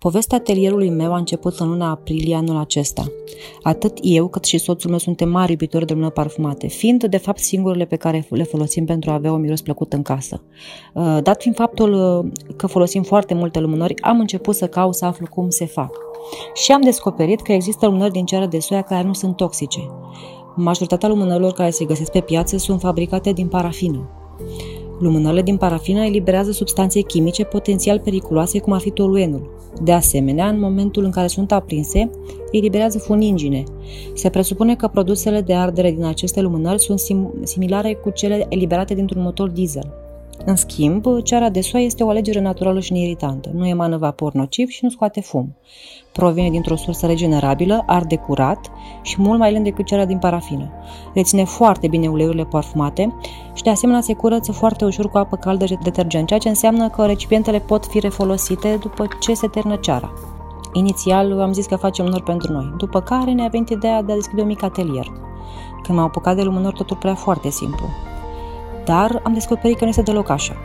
Povestea atelierului meu a început în luna aprilie anul acesta. Atât eu cât și soțul meu suntem mari iubitori de lumânări parfumate, fiind de fapt singurele pe care le folosim pentru a avea un miros plăcut în casă. Uh, dat fiind faptul uh, că folosim foarte multe lumânări, am început să caut să aflu cum se fac. Și am descoperit că există lumânări din ceară de soia care nu sunt toxice. Majoritatea lumânărilor care se găsesc pe piață sunt fabricate din parafină. Lumânările din parafină eliberează substanțe chimice potențial periculoase, cum ar fi toluenul. De asemenea, în momentul în care sunt aprinse, eliberează funingine. Se presupune că produsele de ardere din aceste lumânări sunt sim- similare cu cele eliberate dintr-un motor diesel. În schimb, ceara de soia este o alegere naturală și neiritantă. Nu emană vapor nociv și nu scoate fum. Provine dintr-o sursă regenerabilă, arde curat și mult mai lent decât ceara din parafină. Reține foarte bine uleiurile parfumate și de asemenea se curăță foarte ușor cu apă caldă și detergent, ceea ce înseamnă că recipientele pot fi refolosite după ce se ternă ceara. Inițial am zis că facem nori pentru noi, după care ne-a venit ideea de a deschide un mic atelier. Când m-am apucat de lumânări, totul prea foarte simplu dar am descoperit că nu este deloc așa.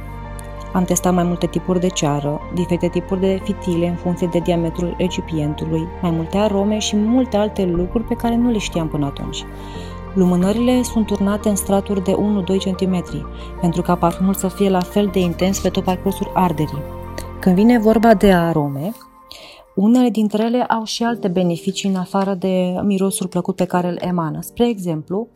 Am testat mai multe tipuri de ceară, diferite tipuri de fitile în funcție de diametrul recipientului, mai multe arome și multe alte lucruri pe care nu le știam până atunci. Lumânările sunt turnate în straturi de 1-2 cm, pentru ca parfumul să fie la fel de intens pe tot parcursul arderii. Când vine vorba de arome, unele dintre ele au și alte beneficii în afară de mirosul plăcut pe care îl emană. Spre exemplu,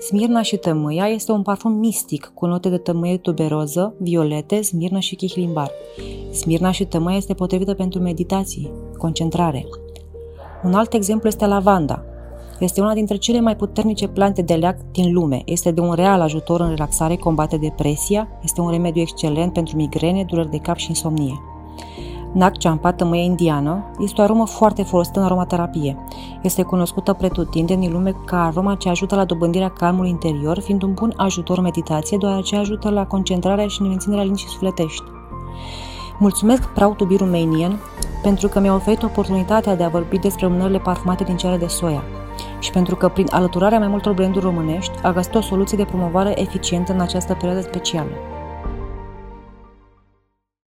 Smirna și tămâia este un parfum mistic cu note de tămâie tuberoză, violete, smirnă și chihlimbar. Smirna și tămâia este potrivită pentru meditații, concentrare. Un alt exemplu este lavanda. Este una dintre cele mai puternice plante de leac din lume. Este de un real ajutor în relaxare, combate depresia, este un remediu excelent pentru migrene, dureri de cap și insomnie. Nac Champa, tămâie indiană, este o aromă foarte folosită în aromaterapie. Este cunoscută pretutindeni în lume ca aroma ce ajută la dobândirea calmului interior, fiind un bun ajutor meditație, deoarece ajută la concentrarea și menținerea liniștii sufletești. Mulțumesc Proud to be Romanian pentru că mi-a oferit oportunitatea de a vorbi despre mânările parfumate din cere de soia și pentru că prin alăturarea mai multor branduri românești a găsit o soluție de promovare eficientă în această perioadă specială.